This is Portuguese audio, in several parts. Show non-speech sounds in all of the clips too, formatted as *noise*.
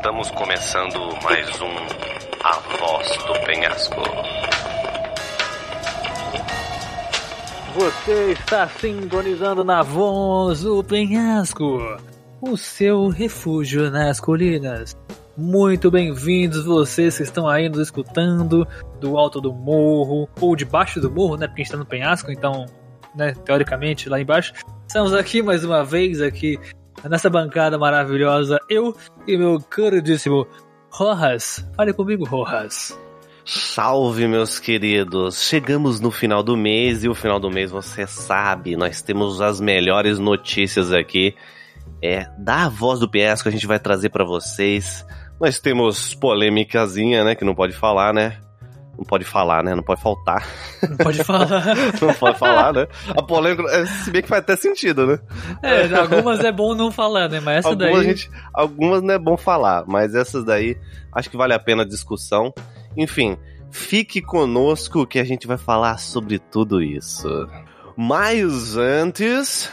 Estamos começando mais um A Voz do Penhasco. Você está sintonizando na voz do penhasco, o seu refúgio nas colinas. Muito bem-vindos vocês que estão aí nos escutando do alto do morro ou debaixo do morro, né? Porque a gente tá no penhasco, então, né, teoricamente lá embaixo. Estamos aqui mais uma vez aqui nessa bancada maravilhosa, eu e meu queridíssimo Rojas. Fale comigo, Rojas. Salve, meus queridos! Chegamos no final do mês e o final do mês você sabe, nós temos as melhores notícias aqui. É, da voz do PS que a gente vai trazer para vocês. Nós temos polêmicazinha, né, que não pode falar, né? Não pode falar, né? Não pode faltar. Não pode falar. *laughs* não pode falar, né? A polêmica, é, se bem que faz até sentido, né? É, algumas é bom não falar, né? Mas essa algumas, daí. Gente, algumas não é bom falar, mas essas daí acho que vale a pena a discussão. Enfim, fique conosco que a gente vai falar sobre tudo isso. Mas antes.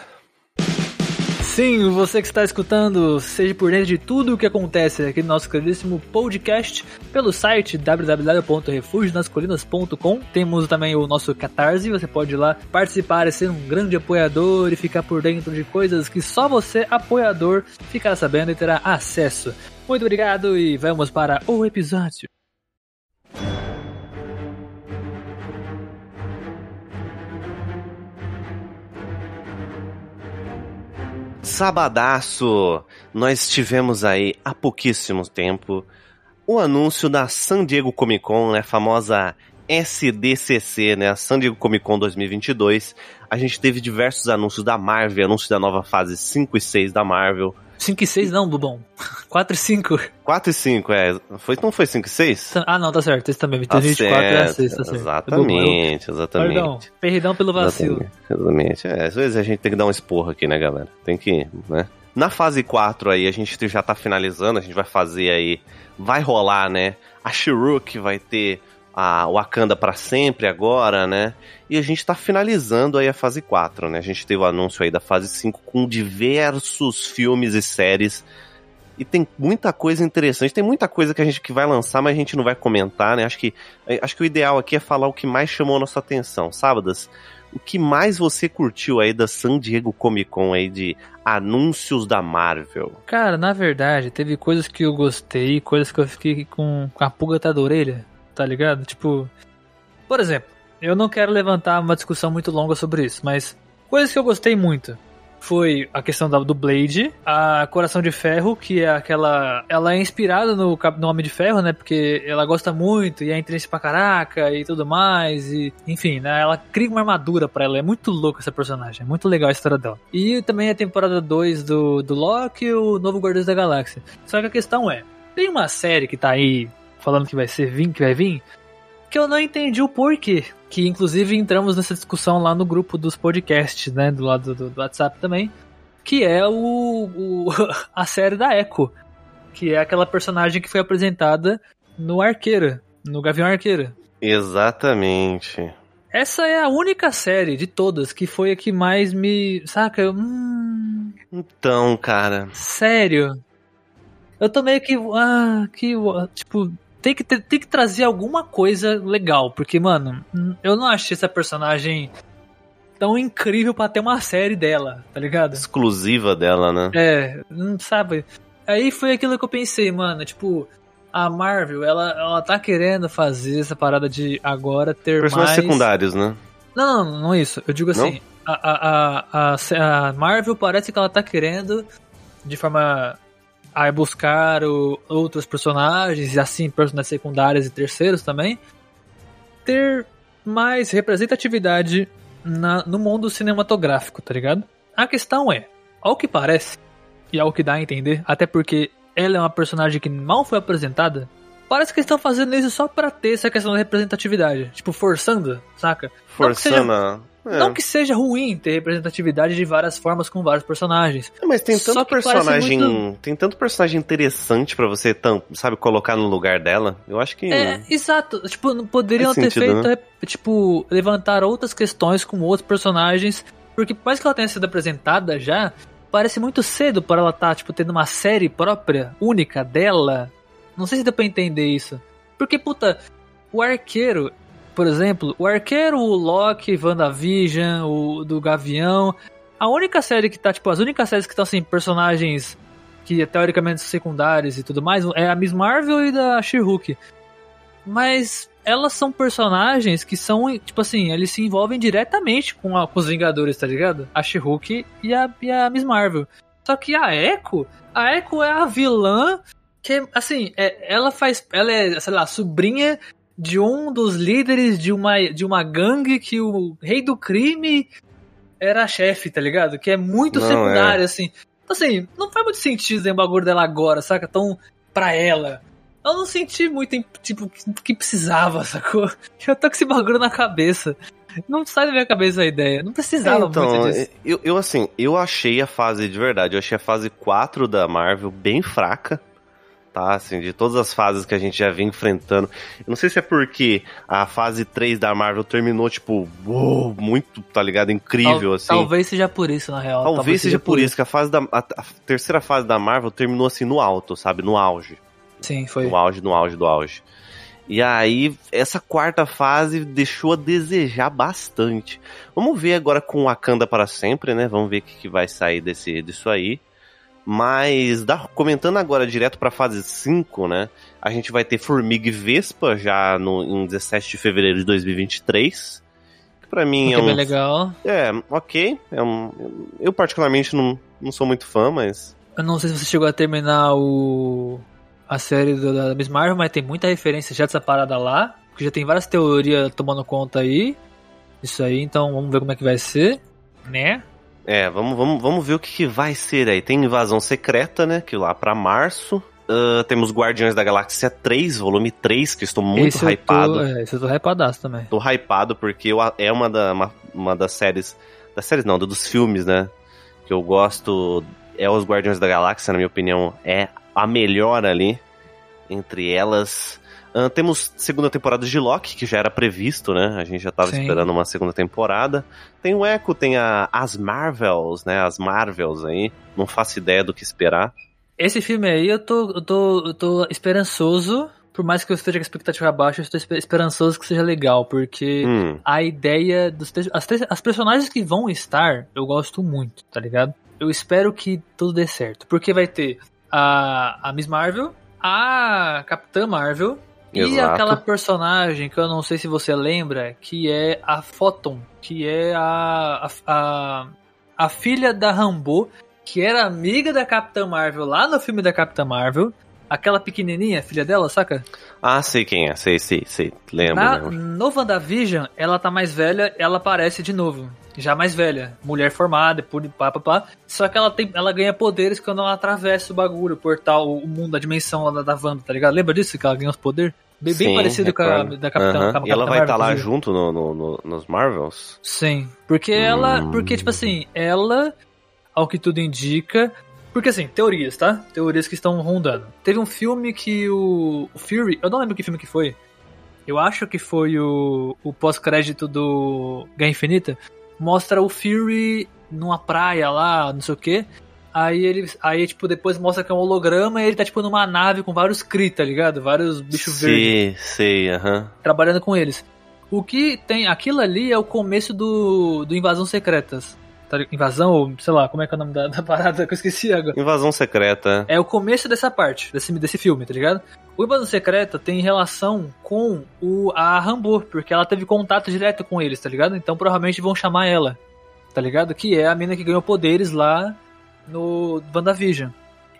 Sim, você que está escutando, seja por dentro de tudo o que acontece aqui no nosso queridíssimo podcast pelo site www.refugionascolinas.com. Temos também o nosso Catarse, você pode ir lá participar e ser um grande apoiador e ficar por dentro de coisas que só você, apoiador, ficará sabendo e terá acesso. Muito obrigado e vamos para o episódio. Sabadaço! Nós tivemos aí há pouquíssimo tempo o anúncio da San Diego Comic Con, né, famosa SDCC, né, a San Diego Comic Con 2022. A gente teve diversos anúncios da Marvel, anúncio da nova fase 5 e 6 da Marvel. 5 e 6 não, Bubão. 4 e 5. 4 e 5, é. Foi, não foi 5 e 6? Ah, não, tá certo. Esse também. Tá 24 certo, é a 6, tá certo. Exatamente, exatamente. Perdão, perdão pelo vacilo. Exatamente. É, às vezes a gente tem que dar um esporro aqui, né, galera? Tem que, né? Na fase 4 aí, a gente já tá finalizando, a gente vai fazer aí, vai rolar, né? A Shiruk vai ter a Wakanda para sempre agora, né? E a gente tá finalizando aí a fase 4, né? A gente teve o anúncio aí da fase 5 com diversos filmes e séries. E tem muita coisa interessante, tem muita coisa que a gente que vai lançar, mas a gente não vai comentar, né? Acho que, acho que o ideal aqui é falar o que mais chamou a nossa atenção. Sábadas, o que mais você curtiu aí da San Diego Comic Con aí de anúncios da Marvel? Cara, na verdade, teve coisas que eu gostei, coisas que eu fiquei com, com a pulga atrás da orelha, tá ligado? Tipo, por exemplo, eu não quero levantar uma discussão muito longa sobre isso, mas coisas que eu gostei muito foi a questão do Blade, a Coração de Ferro, que é aquela. Ela é inspirada no, no Homem de Ferro, né? Porque ela gosta muito e é inteligente pra caraca e tudo mais. E, enfim, né? Ela cria uma armadura pra ela. É muito louca essa personagem. É muito legal a história dela. E também a temporada 2 do, do Loki e o novo Guardiões da Galáxia. Só que a questão é: tem uma série que tá aí falando que vai ser vir, que vai vir, que eu não entendi o porquê. Que inclusive entramos nessa discussão lá no grupo dos podcasts, né? Do lado do, do WhatsApp também. Que é o, o, *laughs* a série da Echo. Que é aquela personagem que foi apresentada no Arqueira, no Gavião Arqueira. Exatamente. Essa é a única série de todas que foi a que mais me. Saca? Eu, hum... Então, cara. Sério. Eu tô meio que. Ah, que. Tipo, tem que, ter, tem que trazer alguma coisa legal, porque, mano, eu não achei essa personagem tão incrível para ter uma série dela, tá ligado? Exclusiva dela, né? É, não sabe. Aí foi aquilo que eu pensei, mano, tipo, a Marvel, ela, ela tá querendo fazer essa parada de agora ter Personagens mais... secundários, né? Não, não, não é isso. Eu digo assim, a, a, a, a, Marvel parece que ela tá querendo, de forma a buscar o, outros personagens, e assim, personagens secundários e terceiros também, ter mais representatividade na, no mundo cinematográfico, tá ligado? A questão é, ao que parece, e ao que dá a entender, até porque ela é uma personagem que mal foi apresentada, parece que estão fazendo isso só pra ter essa questão da representatividade. Tipo, forçando, saca? Forçando. É. Não que seja ruim ter representatividade de várias formas com vários personagens. É, mas tem tanto personagem. Muito... Tem tanto personagem interessante para você, tão, sabe, colocar no lugar dela. Eu acho que. É, exato. Tipo, poderiam ter sentido, feito, né? tipo, levantar outras questões com outros personagens. Porque por mais que ela tenha sido apresentada já, parece muito cedo para ela estar, tá, tipo, tendo uma série própria, única dela. Não sei se deu pra entender isso. Porque, puta, o arqueiro, por exemplo, o arqueiro, o Loki, WandaVision, o do Gavião. A única série que tá, tipo, as únicas séries que estão assim, personagens que teoricamente são secundários e tudo mais, é a Miss Marvel e da She-Hulk. Mas elas são personagens que são, tipo assim, eles se envolvem diretamente com, a, com os Vingadores, tá ligado? A She-Hulk e a, e a Miss Marvel. Só que a Echo, a Echo é a vilã que, assim, é, ela faz, ela é, sei lá, sobrinha de um dos líderes de uma, de uma gangue que o rei do crime era chefe, tá ligado? Que é muito não, secundário, é. assim. Assim, não faz muito sentido o bagulho dela agora, saca? Tão pra ela eu não senti muito, tipo, que precisava, *laughs* sacou? Eu tô com esse bagulho na cabeça. Não sai da minha cabeça a ideia. Não precisava é, então, muito disso. Eu, eu, assim, eu achei a fase de verdade. Eu achei a fase 4 da Marvel bem fraca. Tá, assim, de todas as fases que a gente já vem enfrentando. Eu não sei se é porque a fase 3 da Marvel terminou, tipo, uou, muito, tá ligado? Incrível, Tal, assim. Talvez seja por isso, na real. Talvez, talvez seja, seja, por isso, isso que a fase da. A, a terceira fase da Marvel terminou assim no alto, sabe? No auge. Sim, foi. No auge, no auge do auge. E aí, essa quarta fase deixou a desejar bastante. Vamos ver agora com Wakanda para sempre, né? Vamos ver o que, que vai sair desse, disso aí. Mas, da, comentando agora direto para fase 5, né? A gente vai ter Formiga e Vespa já no, em 17 de fevereiro de 2023. Que pra mim é um. Bem legal. É, ok. É um, eu, particularmente, não, não sou muito fã, mas. Eu não sei se você chegou a terminar o a série da Miss Marvel, mas tem muita referência já dessa parada lá. Que já tem várias teorias tomando conta aí. Isso aí, então vamos ver como é que vai ser, né? É, vamos, vamos, vamos ver o que, que vai ser aí. Tem Invasão Secreta, né? Que lá para março. Uh, temos Guardiões da Galáxia 3, volume 3, que estou muito esse hypado. Eu tô, é, esse eu tô hypadaço também. Tô hypado porque eu, é uma, da, uma, uma das séries. Das séries não, dos filmes, né? Que eu gosto. É os Guardiões da Galáxia, na minha opinião, é a melhor ali entre elas. Uh, temos segunda temporada de Loki, que já era previsto, né? A gente já tava Sim. esperando uma segunda temporada. Tem o Echo, tem a, as Marvels, né? As Marvels aí. Não faço ideia do que esperar. Esse filme aí eu tô, eu tô, eu tô esperançoso. Por mais que eu esteja com a expectativa baixa, eu estou esperançoso que seja legal, porque hum. a ideia dos as, as personagens que vão estar, eu gosto muito, tá ligado? Eu espero que tudo dê certo, porque vai ter a, a Miss Marvel, a Capitã Marvel Exato. e aquela personagem que eu não sei se você lembra, que é a Photon, que é a, a, a, filha da Rambo, que era amiga da Capitã Marvel lá no filme da Capitã Marvel. Aquela pequenininha, filha dela, saca? Ah, sei quem é, sei, sei, sei. Lembro, Na, lembro. No WandaVision, ela tá mais velha, ela aparece de novo já mais velha, mulher formada, por pá, pá, pá. Só que ela tem, ela ganha poderes quando ela atravessa o bagulho, o portal, o mundo, a dimensão lá da, da Wanda, tá ligado? Lembra disso que ela ganha os poderes? Bem, Sim, parecido com a da Capitã, uhum. a E ela vai estar tá lá junto no, no, no, nos Marvels? Sim, porque hum. ela, porque tipo assim, ela, ao que tudo indica, porque assim, teorias, tá? Teorias que estão rondando. Teve um filme que o, o Fury, eu não lembro que filme que foi. Eu acho que foi o, o pós-crédito do Guerra Infinita, mostra o Fury numa praia lá, não sei o que. Aí ele. Aí, tipo, depois mostra que é um holograma e ele tá, tipo, numa nave com vários Kree, tá ligado? Vários bichos verdes. Sim, sei, aham. Uhum. Trabalhando com eles. O que tem. Aquilo ali é o começo do, do Invasão Secretas. Tá, invasão, ou sei lá, como é que é o nome da, *laughs* da, parada que eu esqueci agora? Invasão Secreta. É o começo dessa parte, desse, desse filme, tá ligado? O Invasão Secreta tem relação com o, a Rambo, porque ela teve contato direto com eles, tá ligado? Então provavelmente vão chamar ela, tá ligado? Que é a mina que ganhou poderes lá no WandaVision.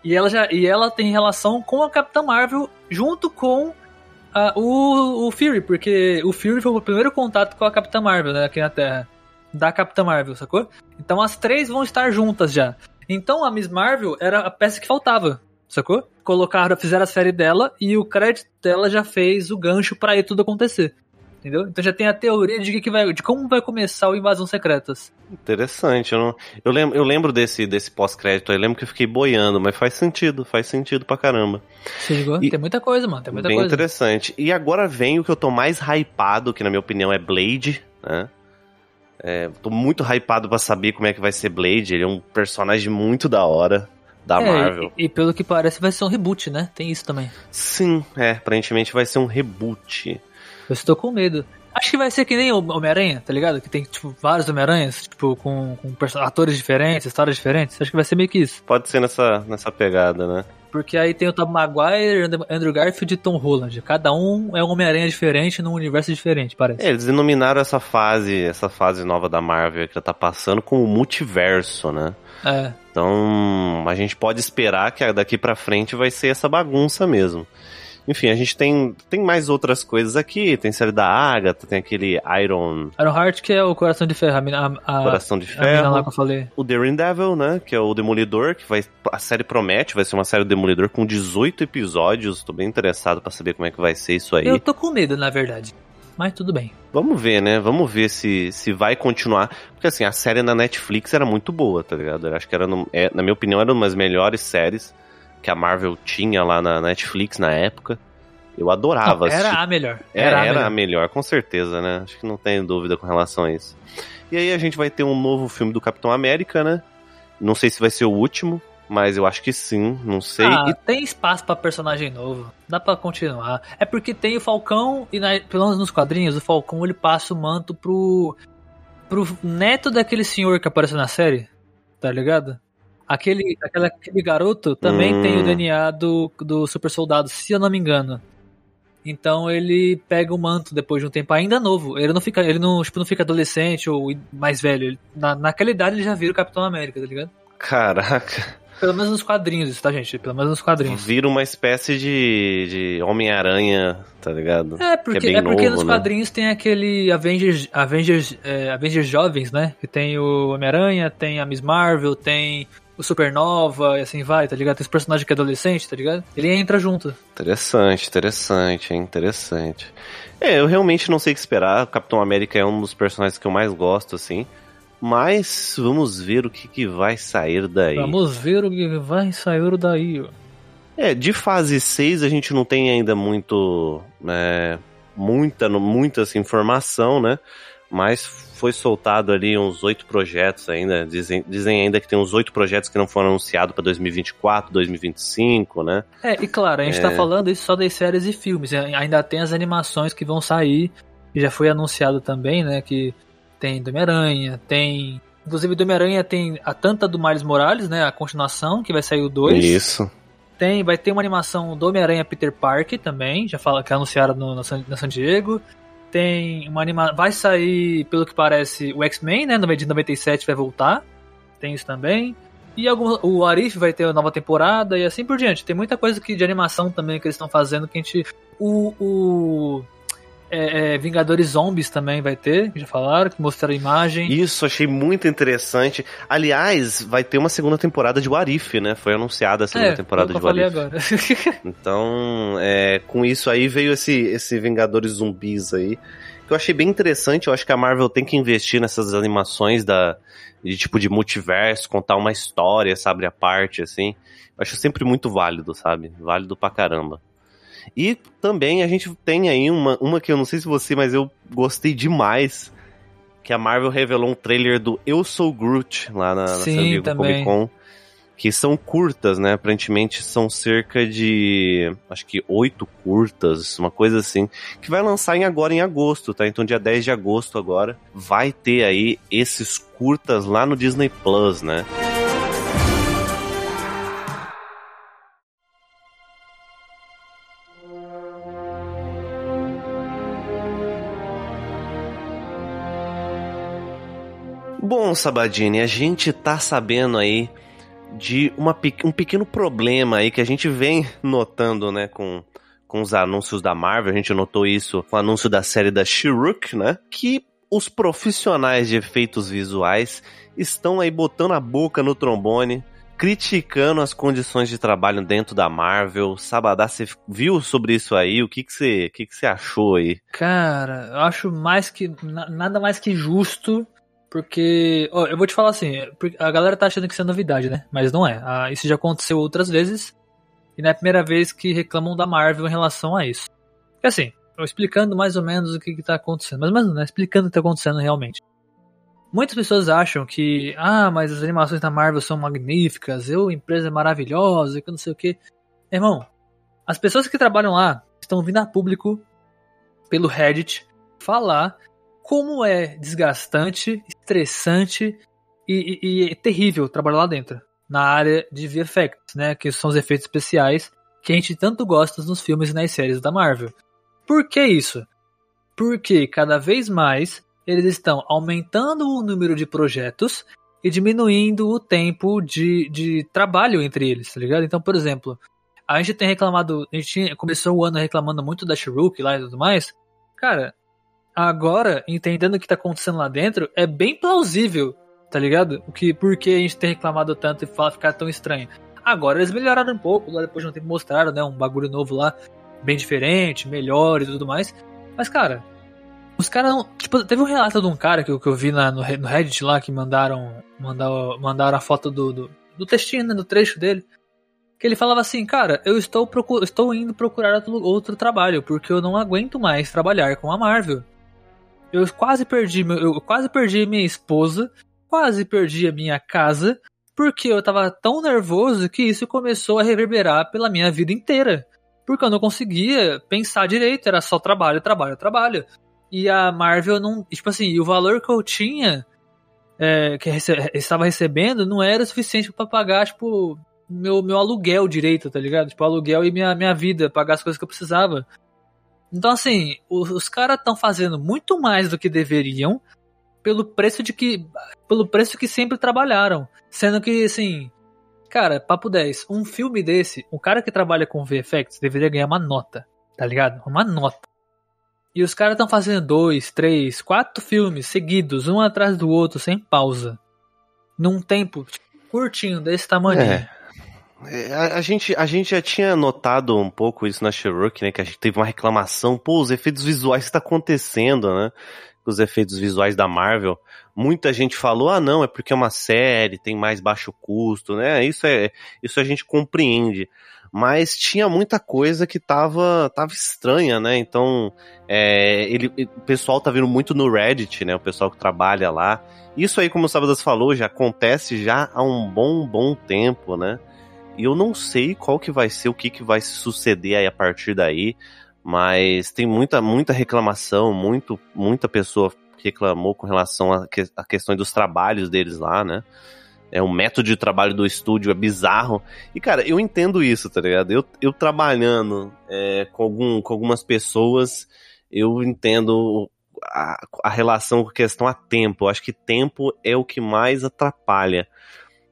E ela, já, e ela tem relação com a Capitã Marvel junto com a, o, o Fury, porque o Fury foi o primeiro contato com a Capitã Marvel, né, aqui na Terra da Capitã Marvel, sacou? Então as três vão estar juntas já. Então a Miss Marvel era a peça que faltava, sacou? Colocaram, fizeram a série dela e o crédito dela já fez o gancho para ir tudo acontecer. Entendeu? Então já tem a teoria de, que vai, de como vai começar o Invasão Secretas. Interessante. Eu, não, eu, lembro, eu lembro desse, desse pós-crédito aí, lembro que eu fiquei boiando, mas faz sentido, faz sentido pra caramba. Chegou? E, tem muita coisa, mano. Tem muita bem coisa. interessante. E agora vem o que eu tô mais hypado, que na minha opinião é Blade, né? É, tô muito hypado pra saber como é que vai ser Blade. Ele é um personagem muito da hora da É, Marvel. E, e pelo que parece vai ser um reboot, né? Tem isso também. Sim, é, aparentemente vai ser um reboot. Eu estou com medo. Acho que vai ser que nem o Homem-Aranha, tá ligado? Que tem, tipo, vários Homem-Aranhas, tipo, com, com atores diferentes, histórias diferentes. Acho que vai ser meio que isso. Pode ser nessa, nessa pegada, né? Porque aí tem o Tom Maguire, Andrew- Garfield e Tom Holland. Cada um é um Homem-Aranha diferente num universo diferente, parece. É, eles denominaram essa fase, essa fase nova da Marvel que ela tá passando como multiverso, né? É. Então, a gente pode esperar que daqui pra frente vai ser essa bagunça mesmo. Enfim, a gente tem, tem mais outras coisas aqui. Tem série da Agatha, tem aquele Iron Iron Heart, que é o Coração de Ferro, a, mina- a, a, Coração de mina lá Ferro. que eu falei. O Daredevil, né? Que é o Demolidor, que vai. A série promete, vai ser uma série do Demolidor com 18 episódios. Tô bem interessado pra saber como é que vai ser isso aí. Eu tô com medo, na verdade. Mas tudo bem. Vamos ver, né? Vamos ver se, se vai continuar. Porque assim, a série na Netflix era muito boa, tá ligado? Eu acho que era, no- é, na minha opinião, era uma das melhores séries que a Marvel tinha lá na Netflix na época. Eu adorava Não, era assistir. a melhor. Era, a era melhor. a melhor, com certeza, né? Acho que não tem dúvida com relação a isso. E aí a gente vai ter um novo filme do Capitão América, né? Não sei se vai ser o último, mas eu acho que sim, não sei. Ah, E tem espaço pra personagem novo. Dá pra continuar. É porque tem o Falcão e na- pelo menos nos quadrinhos, o Falcão ele passa o manto pro pro neto daquele senhor que apareceu na série, tá ligado? Aquele, aquela- aquele garoto também Hum. tem o DNA do, do super soldado, se eu não me engano. Então ele pega o manto depois de um tempo ainda novo. Ele não fica, ele não, tipo, não fica adolescente ou mais velho. Ele- na, naquela idade ele já vira o Capitão América, tá ligado? Caraca, Pelo menos nos quadrinhos, isso, tá, gente? Pelo menos nos quadrinhos. vira uma espécie de, de Homem-Aranha, tá ligado? É, porque, que é é porque novo, nos né? quadrinhos tem aquele Avengers, Avengers, é, Avengers jovens, né? Que tem o Homem-Aranha, tem a Miss Marvel, tem o Supernova e assim vai, tá ligado? Tem esse personagem que é adolescente, tá ligado? Ele entra junto. Interessante, interessante, hein? Interessante. É, eu realmente não sei o que esperar. O Capitão América é um dos personagens que eu mais gosto, assim. Mas vamos ver o que, que vai sair daí. Vamos ver o que vai sair daí. ó. É, de fase 6 a gente não tem ainda muito, né, muita, muita assim, informação, né? Mas foi soltado ali uns oito projetos ainda. Dizem, dizem ainda que tem uns oito projetos que não foram anunciados para 2024, 2025, né? É, e claro, a gente É. tá falando isso só das séries e filmes. e Ainda tem as animações que vão sair, que já foi anunciado também, né? Que tem do Homem-Aranha, tem. Inclusive do Homem-Aranha tem a tanta do Miles Morales, né? A continuação, que vai sair o 2. Isso. Tem, vai ter uma animação do Homem-Aranha Peter Parker também, já fala que anunciaram no, na San Diego. Tem uma anima vai sair, pelo que parece, o X-Men, né, no de 97 vai voltar. Tem isso também. E algum, o Arif vai ter uma nova temporada e assim por diante. Tem muita coisa que, de animação também que eles estão fazendo que a gente. O. o é, é, Vingadores Zombies também vai ter, que já falaram, que mostraram a imagem. Isso, achei muito interessante. Aliás, vai ter uma segunda temporada de Warif, né? Foi anunciada a segunda é, temporada de Warif. agora. *laughs* Então, é, com isso aí veio esse, esse Vingadores Zumbis aí. Que eu achei bem interessante. Eu acho que a Marvel tem que investir nessas animações da, de tipo de multiverso, contar uma história, sabe, a parte, assim. Eu acho sempre muito válido, sabe? Válido pra caramba. E também a gente tem aí uma, uma que eu não sei se você, mas eu gostei demais. Que a Marvel revelou um trailer do Eu Sou Groot lá na, na Sim, San Diego também. Comic Con. Que são curtas, né? Aparentemente são cerca de. Acho que oito curtas, uma coisa assim. Que vai lançar em agora em agosto, tá? Então, dia 10 de agosto agora. Vai ter aí esses curtas lá no Disney Plus, né? Bom, Sabadini, a gente tá sabendo aí de uma, um pequeno problema aí que a gente vem *laughs* notando, né, com, com os anúncios da Marvel. A gente notou isso com o anúncio da série da She-Hulk, né? Que os profissionais de efeitos visuais estão aí botando a boca no trombone, criticando as condições de trabalho dentro da Marvel. Sabadá, você viu sobre isso aí? O que que você, que que você achou aí? Cara, eu acho mais que. na- nada mais que justo. Porque. ó, eu vou te falar assim, porque a galera tá achando que isso é novidade, né? Mas não é. Ah, isso já aconteceu outras vezes. E não é a primeira vez que reclamam da Marvel em relação a isso. Porque assim, explicando mais ou menos o que, que tá acontecendo. Mas, mas não, né? Explicando o que tá acontecendo realmente. Muitas pessoas acham que, ah, mas as animações da Marvel são magníficas, eu, empresa é maravilhosa, que não sei o que. Irmão, as pessoas que trabalham lá estão vindo a público pelo Reddit falar como é desgastante, estressante e, e, e terrível trabalhar lá dentro, na área de VFX, né, que são os efeitos especiais que a gente tanto gosta nos filmes e nas séries da Marvel. Por que isso? Porque cada vez mais eles estão aumentando o número de projetos e diminuindo o tempo de, de trabalho entre eles, tá ligado? Então, por exemplo, a gente tem reclamado, a gente começou o ano reclamando muito da Shuruk lá e tudo mais. Cara, agora, entendendo o que tá acontecendo lá dentro, é bem plausível, tá ligado? O que, por que a gente tem reclamado tanto e fala ficar tão estranho. Agora eles melhoraram um pouco, lá depois de um tempo mostraram, né, um bagulho novo lá, bem diferente, melhor e tudo mais. Mas, cara, os caras. Tipo, teve um relato de um cara que que eu vi na, no, no Reddit lá que mandaram. Mandaram, mandaram a foto do, do, do textinho, né? Do trecho dele. Que ele falava assim, cara, eu estou, estou indo procurar outro trabalho, porque eu não aguento mais trabalhar com a Marvel. Eu quase perdi meu, eu quase perdi minha esposa, quase perdi a minha casa, porque eu tava tão nervoso que isso começou a reverberar pela minha vida inteira. Porque eu não conseguia pensar direito, era só trabalho, trabalho, trabalho. E a Marvel não. Tipo assim, o valor que eu tinha, é, que eu estava recebendo, não era suficiente para pagar, tipo, meu, meu aluguel direito, tá ligado? Tipo, aluguel e minha, minha vida, pagar as coisas que eu precisava. Então, assim, os, os caras estão fazendo muito mais do que deveriam pelo preço de que. pelo preço que sempre trabalharam. Sendo que, assim. Cara, papo 10, um filme desse, o cara que trabalha com VFX deveria ganhar uma nota, tá ligado? Uma nota. E os caras estão fazendo dois, três, quatro filmes seguidos, um atrás do outro, sem pausa. Num tempo curtinho, desse tamanho. É. é. A, a, gente, a gente já tinha notado um pouco isso na Sherlock, né? Que a gente teve uma reclamação. Pô, os efeitos visuais está acontecendo, né? Os efeitos visuais da Marvel. Muita gente falou, ah, não, é porque é uma série, tem mais baixo custo, né? Isso é, isso a gente compreende mas tinha muita coisa que tava, tava estranha, né? Então, é, ele, o pessoal tá vindo muito no Reddit, né? O pessoal que trabalha lá. Isso aí, como o Sábadas falou, já acontece já há um bom, bom tempo, né? E eu não sei qual que vai ser, o que que vai suceder aí a partir daí, mas tem muita, muita reclamação, muito, muita pessoa reclamou com relação a, que, a questões dos trabalhos deles lá, né? É, o método de trabalho do estúdio é bizarro. E, cara, eu entendo isso, tá ligado? Eu, eu trabalhando é, com, algum, com algumas pessoas, eu entendo a, a relação com a questão a tempo. Eu acho que tempo é o que mais atrapalha.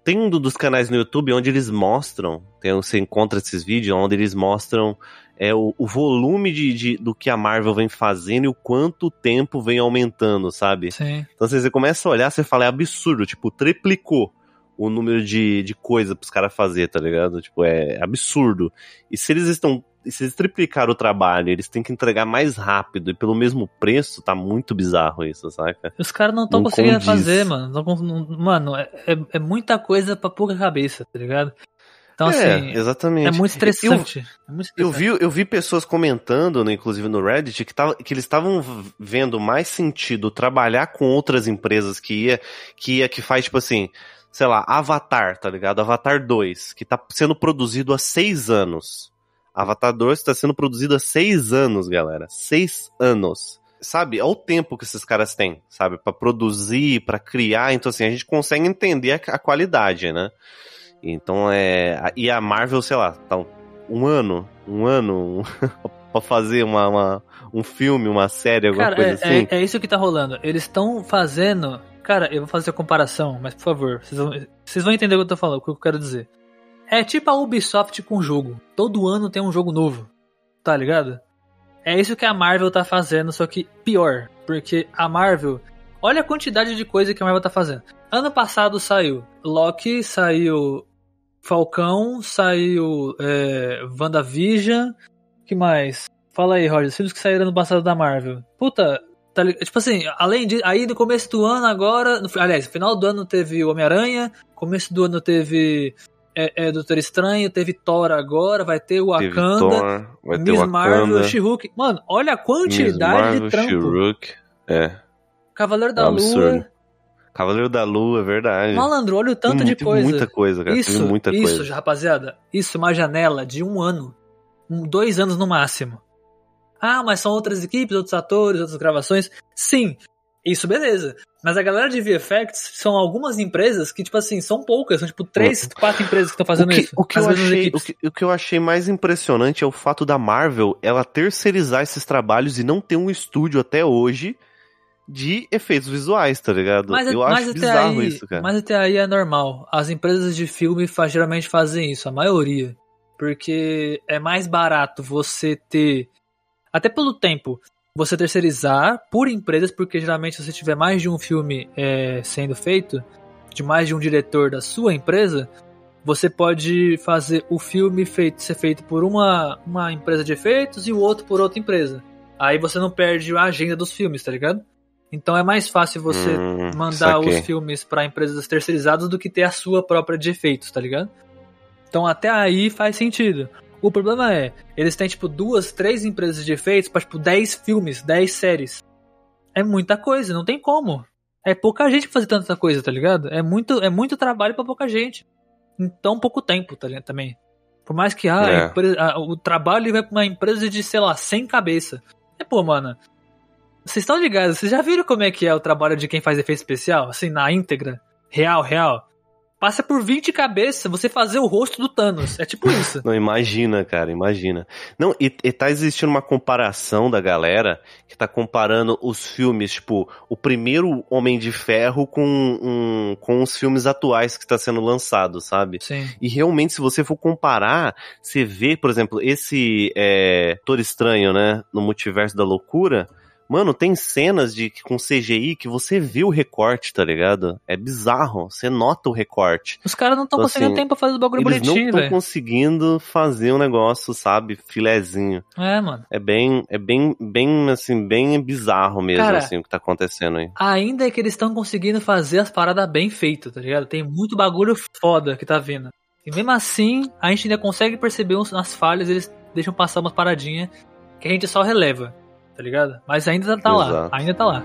Tem um dos canais no YouTube onde eles mostram, tem, você encontra esses vídeos onde eles mostram é, o, o volume de, de, do que a Marvel vem fazendo e o quanto o tempo vem aumentando, sabe? Sim. Então assim, você começa a olhar, você fala, é absurdo, tipo, triplicou o número de, de coisa pros caras fazer, tá ligado? Tipo, é absurdo. E se eles estão. Se eles triplicaram o trabalho, eles têm que entregar mais rápido e pelo mesmo preço, tá muito bizarro isso, saca? Os caras não estão conseguindo condiz. fazer, mano. Não, mano, é, é, é muita coisa pra pouca cabeça, tá ligado? Então, é, assim, exatamente. é muito estressante. Eu, é muito estressante. eu, vi, eu vi pessoas comentando, né, inclusive no Reddit, que, tava, que eles estavam vendo mais sentido trabalhar com outras empresas que ia, que ia, que faz, tipo assim, sei lá, Avatar, tá ligado? Avatar 2, que tá sendo produzido há seis anos. Avatar 2 está sendo produzido há seis anos, galera. Seis anos. Sabe? Olha o tempo que esses caras têm, sabe? para produzir, para criar. Então, assim, a gente consegue entender a, a qualidade, né? Então, é. E a Marvel, sei lá, tá um ano, um ano *laughs* pra fazer uma, uma, um filme, uma série, alguma Cara, coisa é, assim. É, é isso que tá rolando. Eles estão fazendo Cara, eu vou fazer a comparação, mas por favor, vocês vão, vocês vão entender o que eu tô falando, o que eu quero dizer. É tipo a Ubisoft com jogo. Todo ano tem um jogo novo. Tá ligado? É isso que a Marvel tá fazendo, só que pior. Porque a Marvel. Olha a quantidade de coisa que a Marvel tá fazendo. Ano passado saiu Loki, saiu Falcão, saiu é, WandaVision. que mais? Fala aí, Roger, os filmes que saíram no passado da Marvel. Puta, Tá, tipo assim, além de. Aí no começo do ano, agora. No, aliás, no final do ano teve Homem-Aranha. Começo do ano teve. É, é, Doutor Estranho, teve Thor agora, vai ter o Wakanda, vai Miss ter Marvel, She-Hulk. Mano, olha a quantidade Marvel, de trampo. É. Cavaleiro da é um Lua. absurdo. Cavaleiro da Lua, é verdade. Malandro, olha o tanto Tem de tem coisa. muita coisa, cara. isso, Tem muita isso, coisa. rapaziada. Isso, uma janela de um ano. Um, dois anos no máximo. Ah, mas são outras equipes, outros atores, outras gravações. Sim, isso beleza. Mas a galera de VFX são algumas empresas que, tipo assim, são poucas. São tipo três, quatro empresas que estão fazendo o que, isso. o que eu achei, o, que, o que eu achei mais impressionante é o fato da Marvel ela terceirizar esses trabalhos e não ter um estúdio até hoje de efeitos visuais, tá ligado? Mas, eu mas acho até bizarro aí, isso, cara. Mas até aí é normal. As empresas de filme fa- geralmente fazem isso, a maioria. Porque é mais barato você ter. Até pelo tempo, você terceirizar por empresas, porque geralmente se você tiver mais de um filme é, sendo feito, de mais de um diretor da sua empresa, você pode fazer o filme feito, ser feito por uma, uma empresa de efeitos e o outro por outra empresa. Aí você não perde a agenda dos filmes, tá ligado? Então é mais fácil você Hum, mandar os filmes pra empresas terceirizadas do que ter a sua própria de efeitos, tá ligado? Então até aí faz sentido. O problema é, eles têm tipo duas, três empresas de efeitos pra tipo 10 filmes, 10 séries. É muita coisa, não tem como. É pouca gente pra fazer tanta coisa, tá ligado? É muito, é muito trabalho pra pouca gente. Em tão pouco tempo, tá ligado? Também. Por mais que ah, É. empre- a- o trabalho vai pra uma empresa de, sei lá, 100 cabeça. É, pô, mano. Vocês estão ligados? Vocês já viram como é que é o trabalho de quem faz efeito especial? Assim, na íntegra? Real, real? Passa por 20 cabeças você fazer o rosto do Thanos. É tipo isso. *laughs* Não, imagina, cara, imagina. Não, e, e tá existindo uma comparação da galera que tá comparando os filmes, tipo, o primeiro Homem de Ferro com, um, com os filmes atuais que tá sendo lançado, sabe? Sim. E realmente, se você for comparar, você vê, por exemplo, esse é, Estranho, né, no Multiverso da Loucura, mano, tem cenas de com CGI que você vê o recorte, tá ligado? É bizarro, você nota o recorte. Os caras não estão Então, conseguindo assim, tempo pra fazer o bagulho Eles não bonitinho, estão velho. conseguindo fazer um negócio, sabe, filezinho. É, mano. É bem, é bem, bem, assim, bem bizarro mesmo, Cara, assim, o que tá acontecendo aí. Ainda é que eles estão conseguindo fazer as paradas bem feitas, tá ligado? Tem muito bagulho foda que tá vindo. E mesmo assim, a gente ainda consegue perceber umas falhas, eles deixam passar umas paradinhas que a gente só releva, tá ligado? Mas ainda tá lá, Exato. ainda tá lá.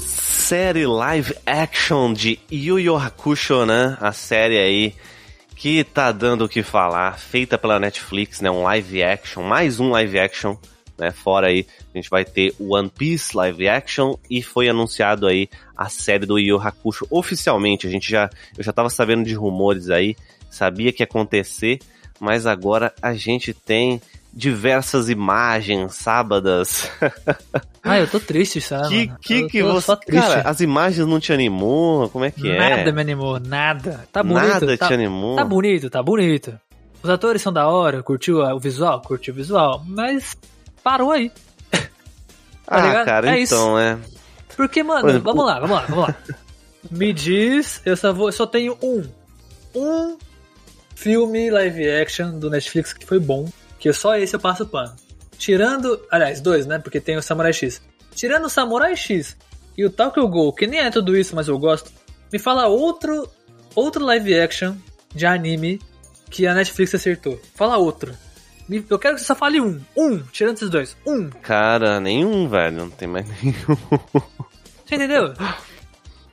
Série live action de Yu Yu Hakusho, né? A série aí que tá dando o que falar, feita pela Netflix, né? Um live action, mais um live action, né? Fora aí, a gente vai ter One Piece live action e foi anunciado aí a série do Yu Hakusho oficialmente. A gente já, eu já tava sabendo de rumores aí, sabia que ia acontecer, mas agora a gente tem diversas imagens sábadas Ah, eu tô triste, sabe? que que, eu que você. Cara, as imagens não te animou? Como é que nada é? me animou, nada. Tá bonito, Nada tá, te animou? tá bonito, tá bonito. Os atores são da hora, curtiu o visual? Curtiu o visual, mas parou aí. *laughs* ah, ligado? cara, É isso. então, é. Porque, mano, exemplo, vamos lá, vamos lá, vamos lá. Me diz, eu só, vou, eu só tenho um. Um filme live action do Netflix que foi bom, que só esse eu passo pano. Tirando, aliás, dois, né? Porque tem o Samurai X. Tirando o Samurai X e o Tokyo Ghoul, que nem é tudo isso, mas eu gosto, me fala outro, outro live action de anime que a Netflix acertou. Fala outro. Eu quero que você só fale um. Um, tirando esses dois. Um. Cara, nenhum, velho. Não tem mais *laughs* nenhum. Você entendeu?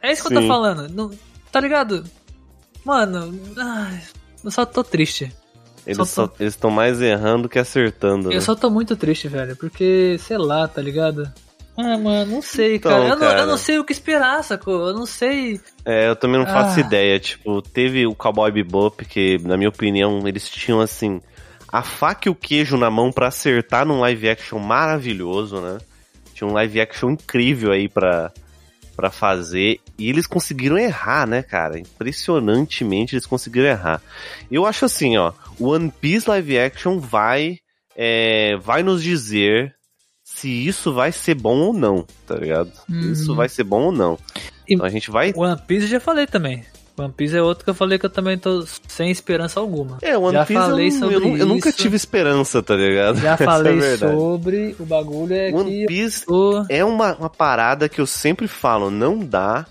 É isso que eu tô Sim. falando. Não, tá ligado? Mano, ai, eu só tô triste. Eles Só eles estão mais errando que acertando. né? Eu só tô muito triste, velho. Porque, sei lá, tá ligado? Ah, mano, não sei, Então, cara. Eu, Não, cara. eu não sei o que esperar, sacou? Eu não sei. É, eu também não faço Ah. ideia. Tipo, teve o Cowboy Bebop, que, na minha opinião, eles tinham, assim, a faca e o queijo na mão pra acertar num live action maravilhoso, né? Tinha um live action incrível aí pra, pra fazer. E eles conseguiram errar, né, cara? Impressionantemente eles conseguiram errar. Eu acho assim, ó, One Piece live action vai, é, vai nos dizer se isso vai ser bom ou não, tá ligado? Uhum. Isso vai ser bom ou não. Então a gente vai One Piece eu já falei também. One Piece é outro que eu falei que eu também tô sem esperança alguma. É, One Já Piece falei eu, sobre eu, eu nunca isso. tive esperança, tá ligado? Já *laughs* é falei verdade. sobre o bagulho é One Piece tô... é uma, uma parada que eu sempre falo, não dá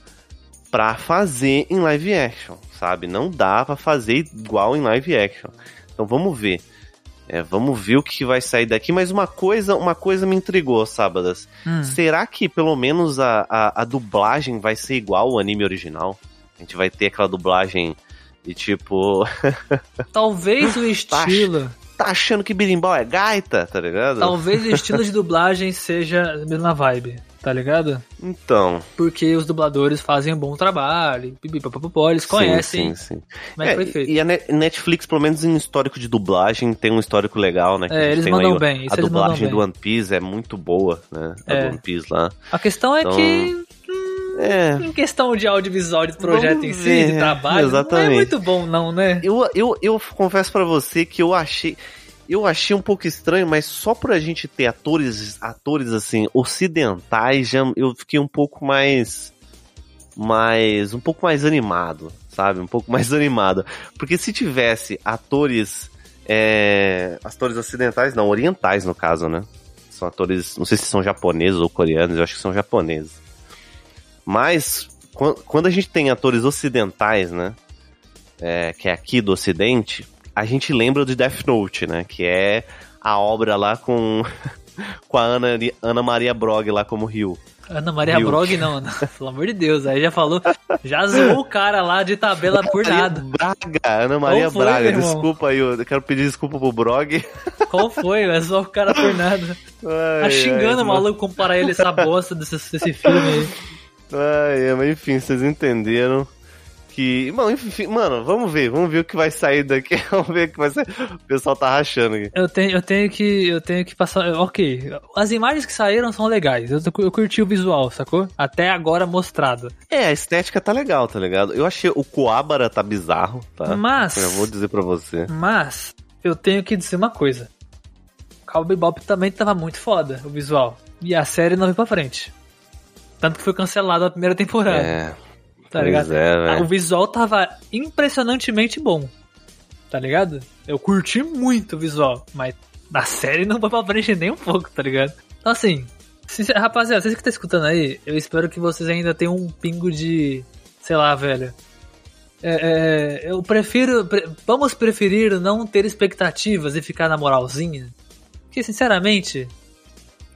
pra fazer em live action, sabe? Não dá pra fazer igual em live action. Então vamos ver. É, vamos ver o que vai sair daqui, mas uma coisa, uma coisa me intrigou, sábadas. Hum. Será que pelo menos a, a, a dublagem vai ser igual ao anime original? A gente vai ter aquela dublagem de tipo. *laughs* Talvez o estilo... tá achando que birimbau é gaita, tá ligado? Talvez o estilo de *laughs* dublagem seja a mesma vibe, tá ligado? Então. Porque os dubladores fazem um bom trabalho, eles conhecem Sim, sim, sim. como é que foi feito. E a Net- Netflix, pelo menos em histórico de dublagem, tem um histórico legal, né? É, eles mandam aí bem, A dublagem do bem. One Piece é muito boa, né? A É. do One Piece lá. A questão é Então, que, É. em questão de audiovisual, de projeto Vamos em si, ver, de trabalho, não é exatamente. muito bom não, né? Eu, eu, eu confesso pra você que eu achei. Eu achei um pouco estranho, mas só por a gente ter atores, atores assim, ocidentais, já, eu fiquei um pouco mais. mais. um pouco mais animado, sabe? Um pouco mais *laughs* animado. Porque se tivesse atores. É, atores ocidentais, não, orientais no caso, né? São atores, não sei se são japoneses ou coreanos, eu acho que são japoneses. Mas, quan- quando a gente tem atores ocidentais, né? é, que é aqui do Ocidente, a gente lembra de Death Note, né? Que é a obra lá com, *laughs* com a Ana, Ana Maria Brog lá como Rio. Ana Maria Viu? Brog não, não, *laughs* pelo amor de Deus, aí já falou, já zoou o cara lá de tabela por nada. Braga, Ana Maria foi, Braga, desculpa aí, eu quero pedir desculpa pro Brog. *laughs* Qual foi? É só o cara por nada. Tá Ai, xingando ai, o maluco comparar ele essa bosta desse, desse filme aí. Ai, mas enfim, vocês entenderam que. Mano, enfim, mano, vamos ver, vamos ver o que vai sair daqui. *laughs* Vamos ver o que vai sair. O pessoal tá rachando aqui. Eu tenho, eu tenho que. Eu tenho que passar. Ok. As imagens que saíram são legais. Eu, eu curti o visual, sacou? Até agora mostrado. É, a estética tá legal, tá ligado? Eu achei o Coabara tá bizarro, tá? Mas- Eu vou dizer pra você. Mas, eu tenho que dizer uma coisa. Cowboy Bebop também tava muito foda, o visual. E a série não veio pra frente. Tanto que foi cancelado a primeira temporada. É. tá pois ligado? é, o visual tava impressionantemente bom. Tá ligado? Eu curti muito o visual, mas na série não foi pra frente nem um pouco, tá ligado? Então assim, rapaziada, vocês que estão escutando aí, eu espero que vocês ainda tenham um pingo de. Sei lá, velho. É, é, eu prefiro. pre- vamos preferir não ter expectativas e ficar na moralzinha. Porque, sinceramente,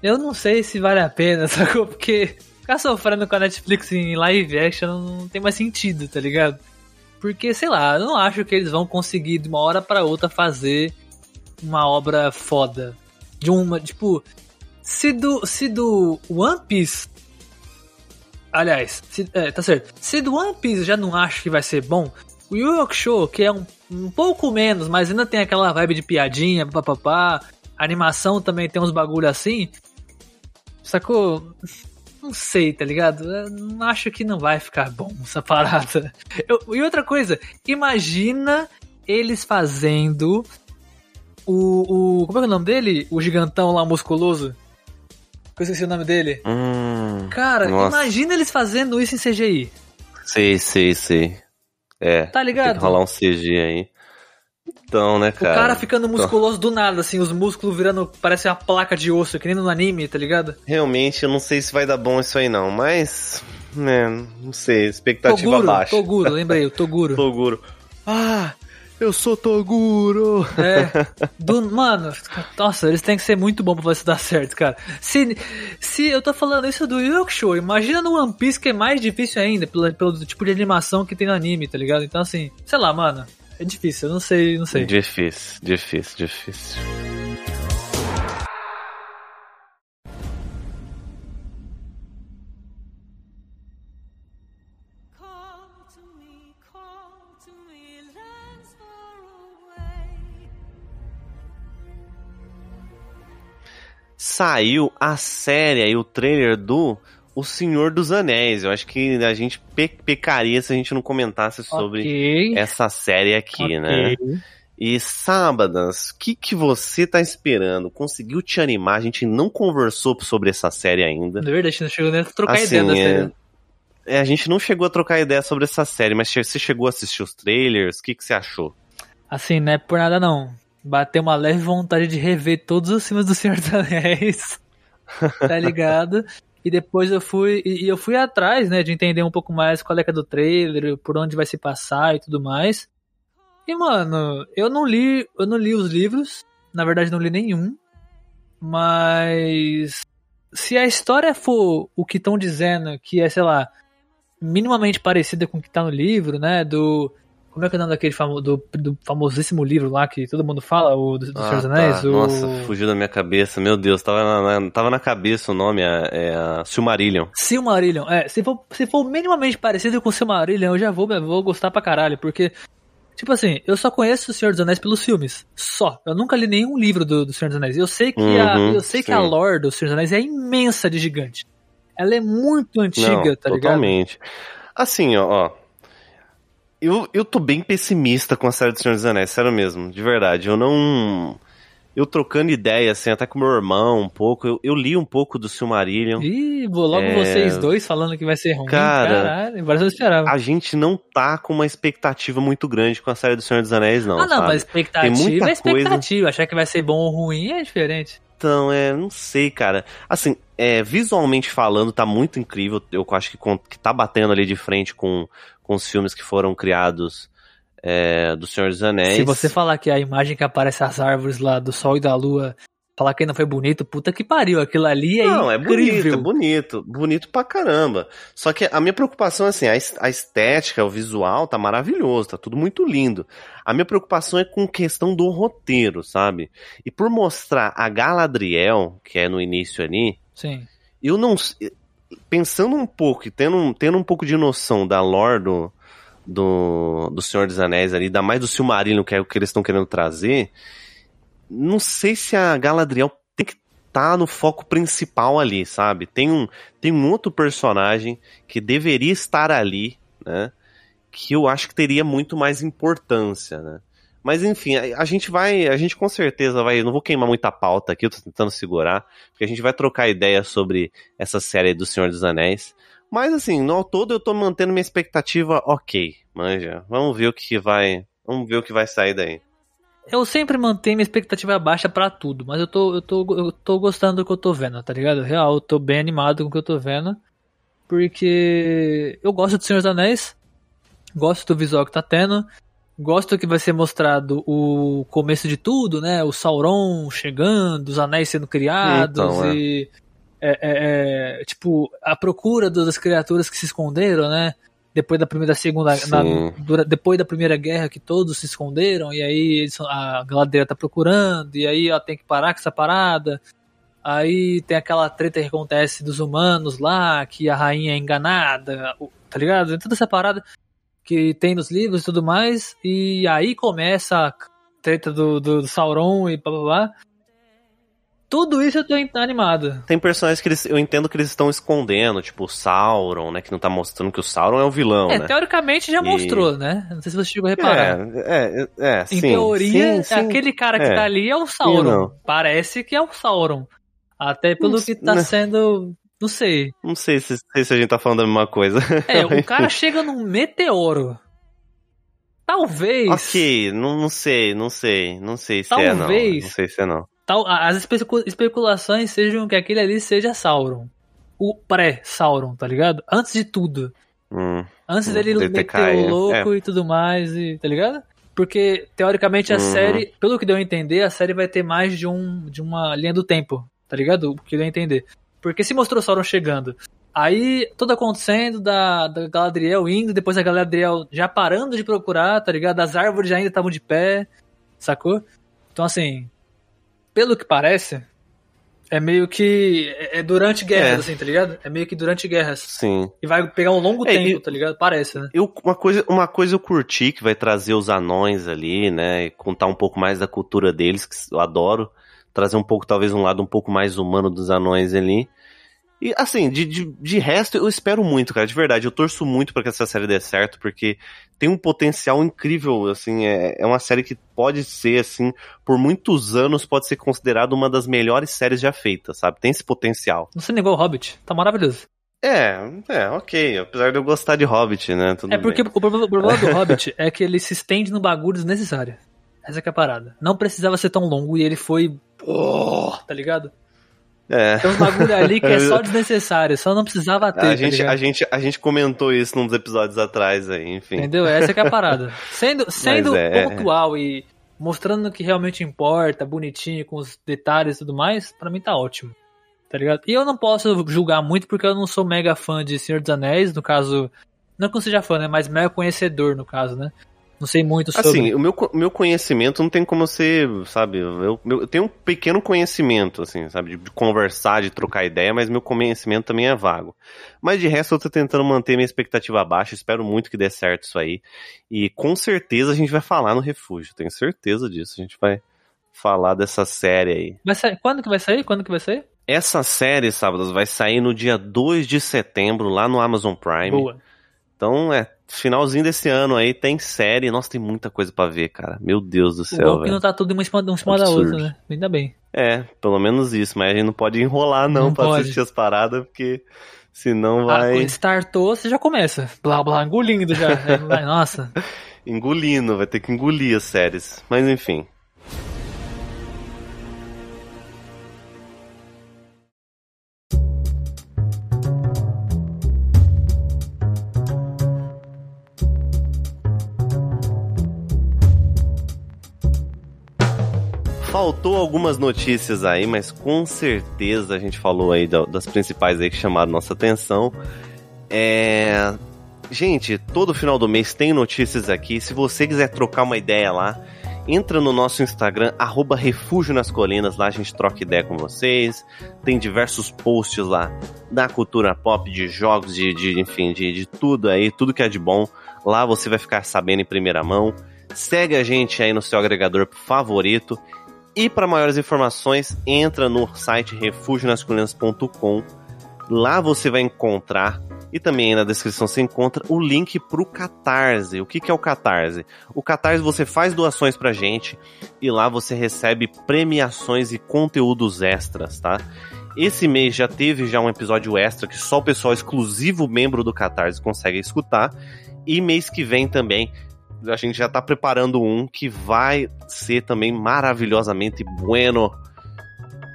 eu não sei se vale a pena, *laughs* sacou? Porque ficar sofrendo com a Netflix em live action não tem mais sentido, tá ligado? Porque, sei lá, eu não acho que eles vão conseguir de uma hora pra outra fazer uma obra foda. De uma, tipo, se do, se do One Piece. Aliás, se- é, tá certo. Se do One Piece já não acho que vai ser bom, o Yu Hakusho, que é um, um pouco menos, mas ainda tem aquela vibe de piadinha, papapá. A animação também tem uns bagulho assim. Sacou? Não sei, tá ligado? Eu não acho que não vai ficar bom essa parada. Eu- e outra coisa, imagina eles fazendo o, o. Como é é o nome dele? O gigantão lá musculoso. Eu esqueci o nome dele. Hum, Cara, Nossa. imagina eles fazendo isso em CGI. sei, sei, sei. É. Tá Tem ligado? que rolar um CG aí. Então, né, O cara? cara ficando musculoso do nada, assim, os músculos virando. Parece uma placa de osso, que nem no anime, tá ligado? Realmente, eu não sei se vai dar bom isso aí não, mas... Né, não sei, expectativa Toguro, baixa. Toguro, lembrei, o Toguro. *laughs* Toguro. Ah, eu sou Toguro. É. *laughs* Do, mano, nossa, eles têm que ser muito bons pra fazer isso dar certo, cara. Se, se eu tô falando isso do Show, imagina no One Piece que é mais difícil ainda, pelo, pelo tipo de animação que tem no anime, tá ligado? Então, assim, sei lá, mano, é difícil, eu não sei, não sei. Difícil, difícil, difícil. Call to me, call to me, lands far away. Saiu a série aí, o trailer do O Senhor dos Anéis. Eu acho que a gente pe- pecaria se a gente não comentasse sobre Ok. essa série aqui, né? ok. E sábadas, o que, que você tá esperando? Conseguiu te animar? A gente não conversou sobre essa série ainda. Na verdade, a gente não chegou nem a trocar Assim, ideia da é- série. É, a gente não chegou a trocar ideia sobre essa série, mas você chegou a assistir os trailers? O que, que você achou? Assim, não é por nada não. Bateu uma leve vontade de rever todos os filmes do Senhor dos Anéis. *laughs* tá ligado? E depois eu fui. E eu fui atrás, né? De entender um pouco mais qual é que é do trailer, por onde vai se passar e tudo mais. E, mano, eu não li. Eu não li os livros. Na verdade, não li nenhum. Mas. Se a história for o que estão dizendo, que é, sei lá, minimamente parecida com o que tá no livro, né? Do. Como é que é o nome daquele famo, do, do famosíssimo livro lá que todo mundo fala, o do, do Senhor dos Ah, Anéis? tá. O... Nossa, fugiu da minha cabeça. Meu Deus, tava na, na- tava na cabeça o nome, é, é a Silmarillion. Silmarillion. É, se for, se for minimamente parecido com Silmarillion, eu já vou, eu vou gostar pra caralho, porque. Tipo assim, eu só conheço o Senhor dos Anéis pelos filmes. Só. Eu nunca li nenhum livro do, do Senhor dos Anéis. Eu sei que, a, Uhum, eu sei que a sim. lore do Senhor dos Anéis é imensa de gigante. Ela é muito antiga, Não, tá ligado? totalmente. Assim, ó, ó. Eu, eu tô bem pessimista com a série do Senhor dos Anéis, sério mesmo, de verdade. Eu não. Eu trocando ideia, assim, até com meu irmão um pouco. Eu, eu li um pouco do Silmarillion. Ih, vou logo É. vocês dois falando que vai ser ruim. Cara, Caralho, eu esperava. A gente não tá com uma expectativa muito grande com a série do Senhor dos Anéis, não. ah, não, sabe? mas expectativa Tem muita é expectativa. Achar que vai ser bom ou ruim é diferente. Então, é, não sei, cara. Assim, é, visualmente falando, tá muito incrível. Eu acho que, que tá batendo ali de frente com, com os filmes que foram criados é, do Senhor dos Anéis. Se você falar que a imagem que aparece as árvores lá do sol e da lua, falar que não foi bonito, puta que pariu. Aquilo ali é Não, é bonito, incrível. é bonito. Bonito pra caramba. Só que a minha preocupação é assim, a es- a estética, o visual tá maravilhoso, tá tudo muito lindo. A minha preocupação é com questão do roteiro, sabe? E por mostrar a Galadriel, que é no início ali, Sim. eu não pensando um pouco e tendo, tendo um pouco de noção da lore do, do, do Senhor dos Anéis ali, ainda mais do Silmarillion, que é o que eles estão querendo trazer, não sei se a Galadriel tem que estar no foco principal ali, sabe? Tem um, tem um outro personagem que deveria estar ali, né? Que eu acho que teria muito mais importância, né? Mas enfim, a, a gente vai, a gente com certeza vai, não vou queimar muita pauta aqui, eu tô tentando segurar, porque a gente vai trocar ideia sobre essa série do Senhor dos Anéis. Mas assim, no todo eu tô mantendo minha expectativa ok, manja. Vamos ver o que vai, vamos ver o que vai sair daí. Eu sempre mantenho minha expectativa baixa pra tudo, mas eu tô, eu tô, eu tô gostando do que eu tô vendo, tá ligado? Real, eu tô bem animado com o que eu tô vendo. Porque eu gosto do Senhor dos Anéis, gosto do visual que tá tendo, gosto que vai ser mostrado o começo de tudo, né? O Sauron chegando, os anéis sendo criados Então, é. e. é, é, é, tipo, a procura das criaturas que se esconderam, né? Depois da primeira, da segunda, na- dura- depois da primeira guerra que todos se esconderam e aí eles- a Galadriel tá procurando e aí ela tem que parar com essa parada. Aí tem aquela treta que acontece dos humanos lá, que a rainha é enganada, tá ligado? Tem toda essa parada que tem nos livros e tudo mais. E aí começa a treta do, do, do Sauron e blá blá blá. Tudo isso eu tô animado. Tem personagens que eles, eu entendo que eles estão escondendo, tipo o Sauron, né? Que não tá mostrando que o Sauron é o vilão, É, né? teoricamente já E- mostrou, né? Não sei se você chegou a reparar. É, é, é, Em sim, teoria, sim, sim. aquele cara que É. tá ali é o. Sauron. Parece que é o Sauron. Até pelo Não que tá né. sendo. Não sei. Não sei se, se a gente tá falando da mesma coisa. É, o *laughs* cara chega num meteoro. Talvez. ok, não, não sei, não sei, não sei se é não. Talvez. Não sei se é não. Tal, as especu- especulações sejam que aquele ali seja Sauron. O pré-Sauron, tá ligado? Antes de tudo. Hum, Antes Hum, dele ter meter o louco e tudo mais, e, tá ligado? Porque, teoricamente, a Uhum. série, pelo que deu a entender, a série vai ter mais de, um, de uma linha do tempo, tá ligado? O que deu a entender. Porque se mostrou Sauron chegando, aí tudo acontecendo, da, da Galadriel indo, depois a Galadriel já parando de procurar, tá ligado? As árvores já ainda estavam de pé, sacou? Então, assim, pelo que parece, é meio que. É durante guerras, É. assim, tá ligado? É meio que durante guerras. sim. E vai pegar um longo É, tempo, e- tá ligado? Parece, né? Eu, uma, coisa, uma coisa eu curti que vai trazer os anões ali, né? E contar um pouco mais da cultura deles, que eu adoro. Trazer um pouco, talvez, um lado um pouco mais humano dos anões ali. E assim, de, de, de resto, eu espero muito, cara, de verdade. Eu torço muito pra que essa série dê certo, porque tem um potencial incrível, assim. É, é uma série que pode ser, assim, por muitos anos, pode ser considerada uma das melhores séries já feitas, sabe? Tem esse potencial. Não se negou o Hobbit. Tá maravilhoso. É, é, ok. Apesar de eu gostar de Hobbit, né? Tudo É porque bem. o problema, o problema do *laughs* Hobbit é que ele se estende no bagulho desnecessário. Essa que é a parada. Não precisava ser tão longo e ele foi. Oh, tá ligado? É. Tem uns bagulho ali que é só *laughs* desnecessário, só não precisava ter. A tá gente, a, gente, a gente comentou isso nos episódios atrás aí, enfim. Entendeu? Essa que é a parada. *laughs* Sendo, sendo é, é. pontual e mostrando o que realmente importa, bonitinho, com os detalhes e tudo mais, pra mim tá ótimo. Tá ligado? E eu não posso julgar muito porque eu não sou mega fã de Senhor dos Anéis, no caso. Não que eu seja fã, né? Mas mega conhecedor, no caso, né? Não sei muito sobre. Assim, o meu, meu conhecimento não tem como ser, sabe, eu, eu tenho um pequeno conhecimento, assim, sabe, de, de conversar, de trocar ideia, mas meu conhecimento também é vago. Mas de resto eu tô tentando manter minha expectativa baixa, espero muito que dê certo isso aí. E com certeza a gente vai falar no refúgio, tenho certeza disso, a gente vai falar dessa série aí. Vai sair- Quando que vai sair? Quando que vai sair? Essa série, sábados, vai sair no dia 2 de setembro, lá no Amazon Prime. Boa. Então, é, finalzinho desse ano aí tem série. Nossa, tem muita coisa pra ver, cara. Meu Deus do céu, bom é que não tá tudo uma em cima, um cima da outra, né? Ainda bem. É, pelo menos isso, mas a gente não pode enrolar não, Não pra pode. assistir as paradas, porque senão Ah, vai quando startou, você já começa. Blá blá, engolindo já. *laughs* Nossa. engolindo, vai ter que engolir as séries. Mas enfim. Faltou algumas notícias aí, mas com certeza a gente falou aí da- das principais aí que chamaram nossa atenção. É, Gente, todo final do mês tem notícias aqui. Se você quiser trocar uma ideia lá, entra no nosso Instagram, arroba Refúgio nas Colinas, lá a gente troca ideia com vocês. Tem diversos posts lá da cultura pop, de jogos, de, de enfim, de, de tudo aí, tudo que é de bom. Lá você vai ficar sabendo em primeira mão. Segue a gente aí no seu agregador favorito. E para maiores informações, entra no site refugionascolinas.com. Lá você vai encontrar e também na descrição você encontra o link pro Catarse. O que, que é o Catarse? O Catarse você faz doações pra gente e lá você recebe premiações e conteúdos extras, tá? Esse mês já teve já um episódio extra que só o pessoal exclusivo membro do Catarse consegue escutar. E mês que vem também a gente já tá preparando um que vai ser também maravilhosamente bueno.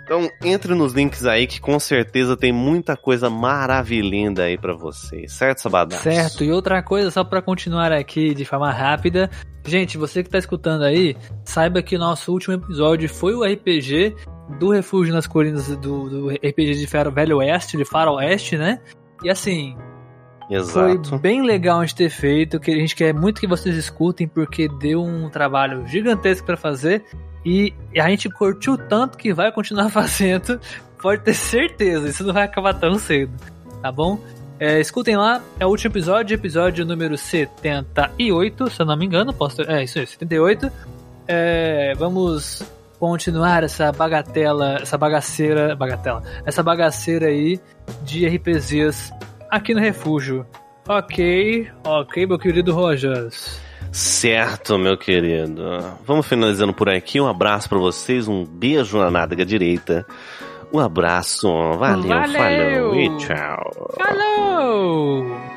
Então, entre nos links aí que com certeza tem muita coisa maravilhinda aí pra vocês, certo, Sabadão? Certo, e outra coisa, só pra continuar aqui de forma rápida. Gente, você que tá escutando aí, saiba que o nosso último episódio foi o RPG do Refúgio nas Colinas, do, do RPG de Velho Oeste, de Faroeste, né? E assim, Exato. foi bem legal a gente ter feito, que a gente quer muito que vocês escutem, porque deu um trabalho gigantesco pra fazer. E a gente curtiu tanto que vai continuar *laughs* fazendo. Pode ter certeza, isso não vai acabar tão cedo, tá bom? É, escutem lá, é o último episódio, episódio número 78, se eu não me engano, posso ter, é isso aí, 78. É, vamos continuar essa bagatela, essa bagaceira, bagatela, essa bagaceira aí de RPGs aqui no Refúgio. Ok, ok, meu querido Rogers. Certo, meu querido. Vamos finalizando por aqui. Um abraço pra vocês, um beijo na nádega direita. Um abraço, valeu, Valeu. falou e tchau. Falou!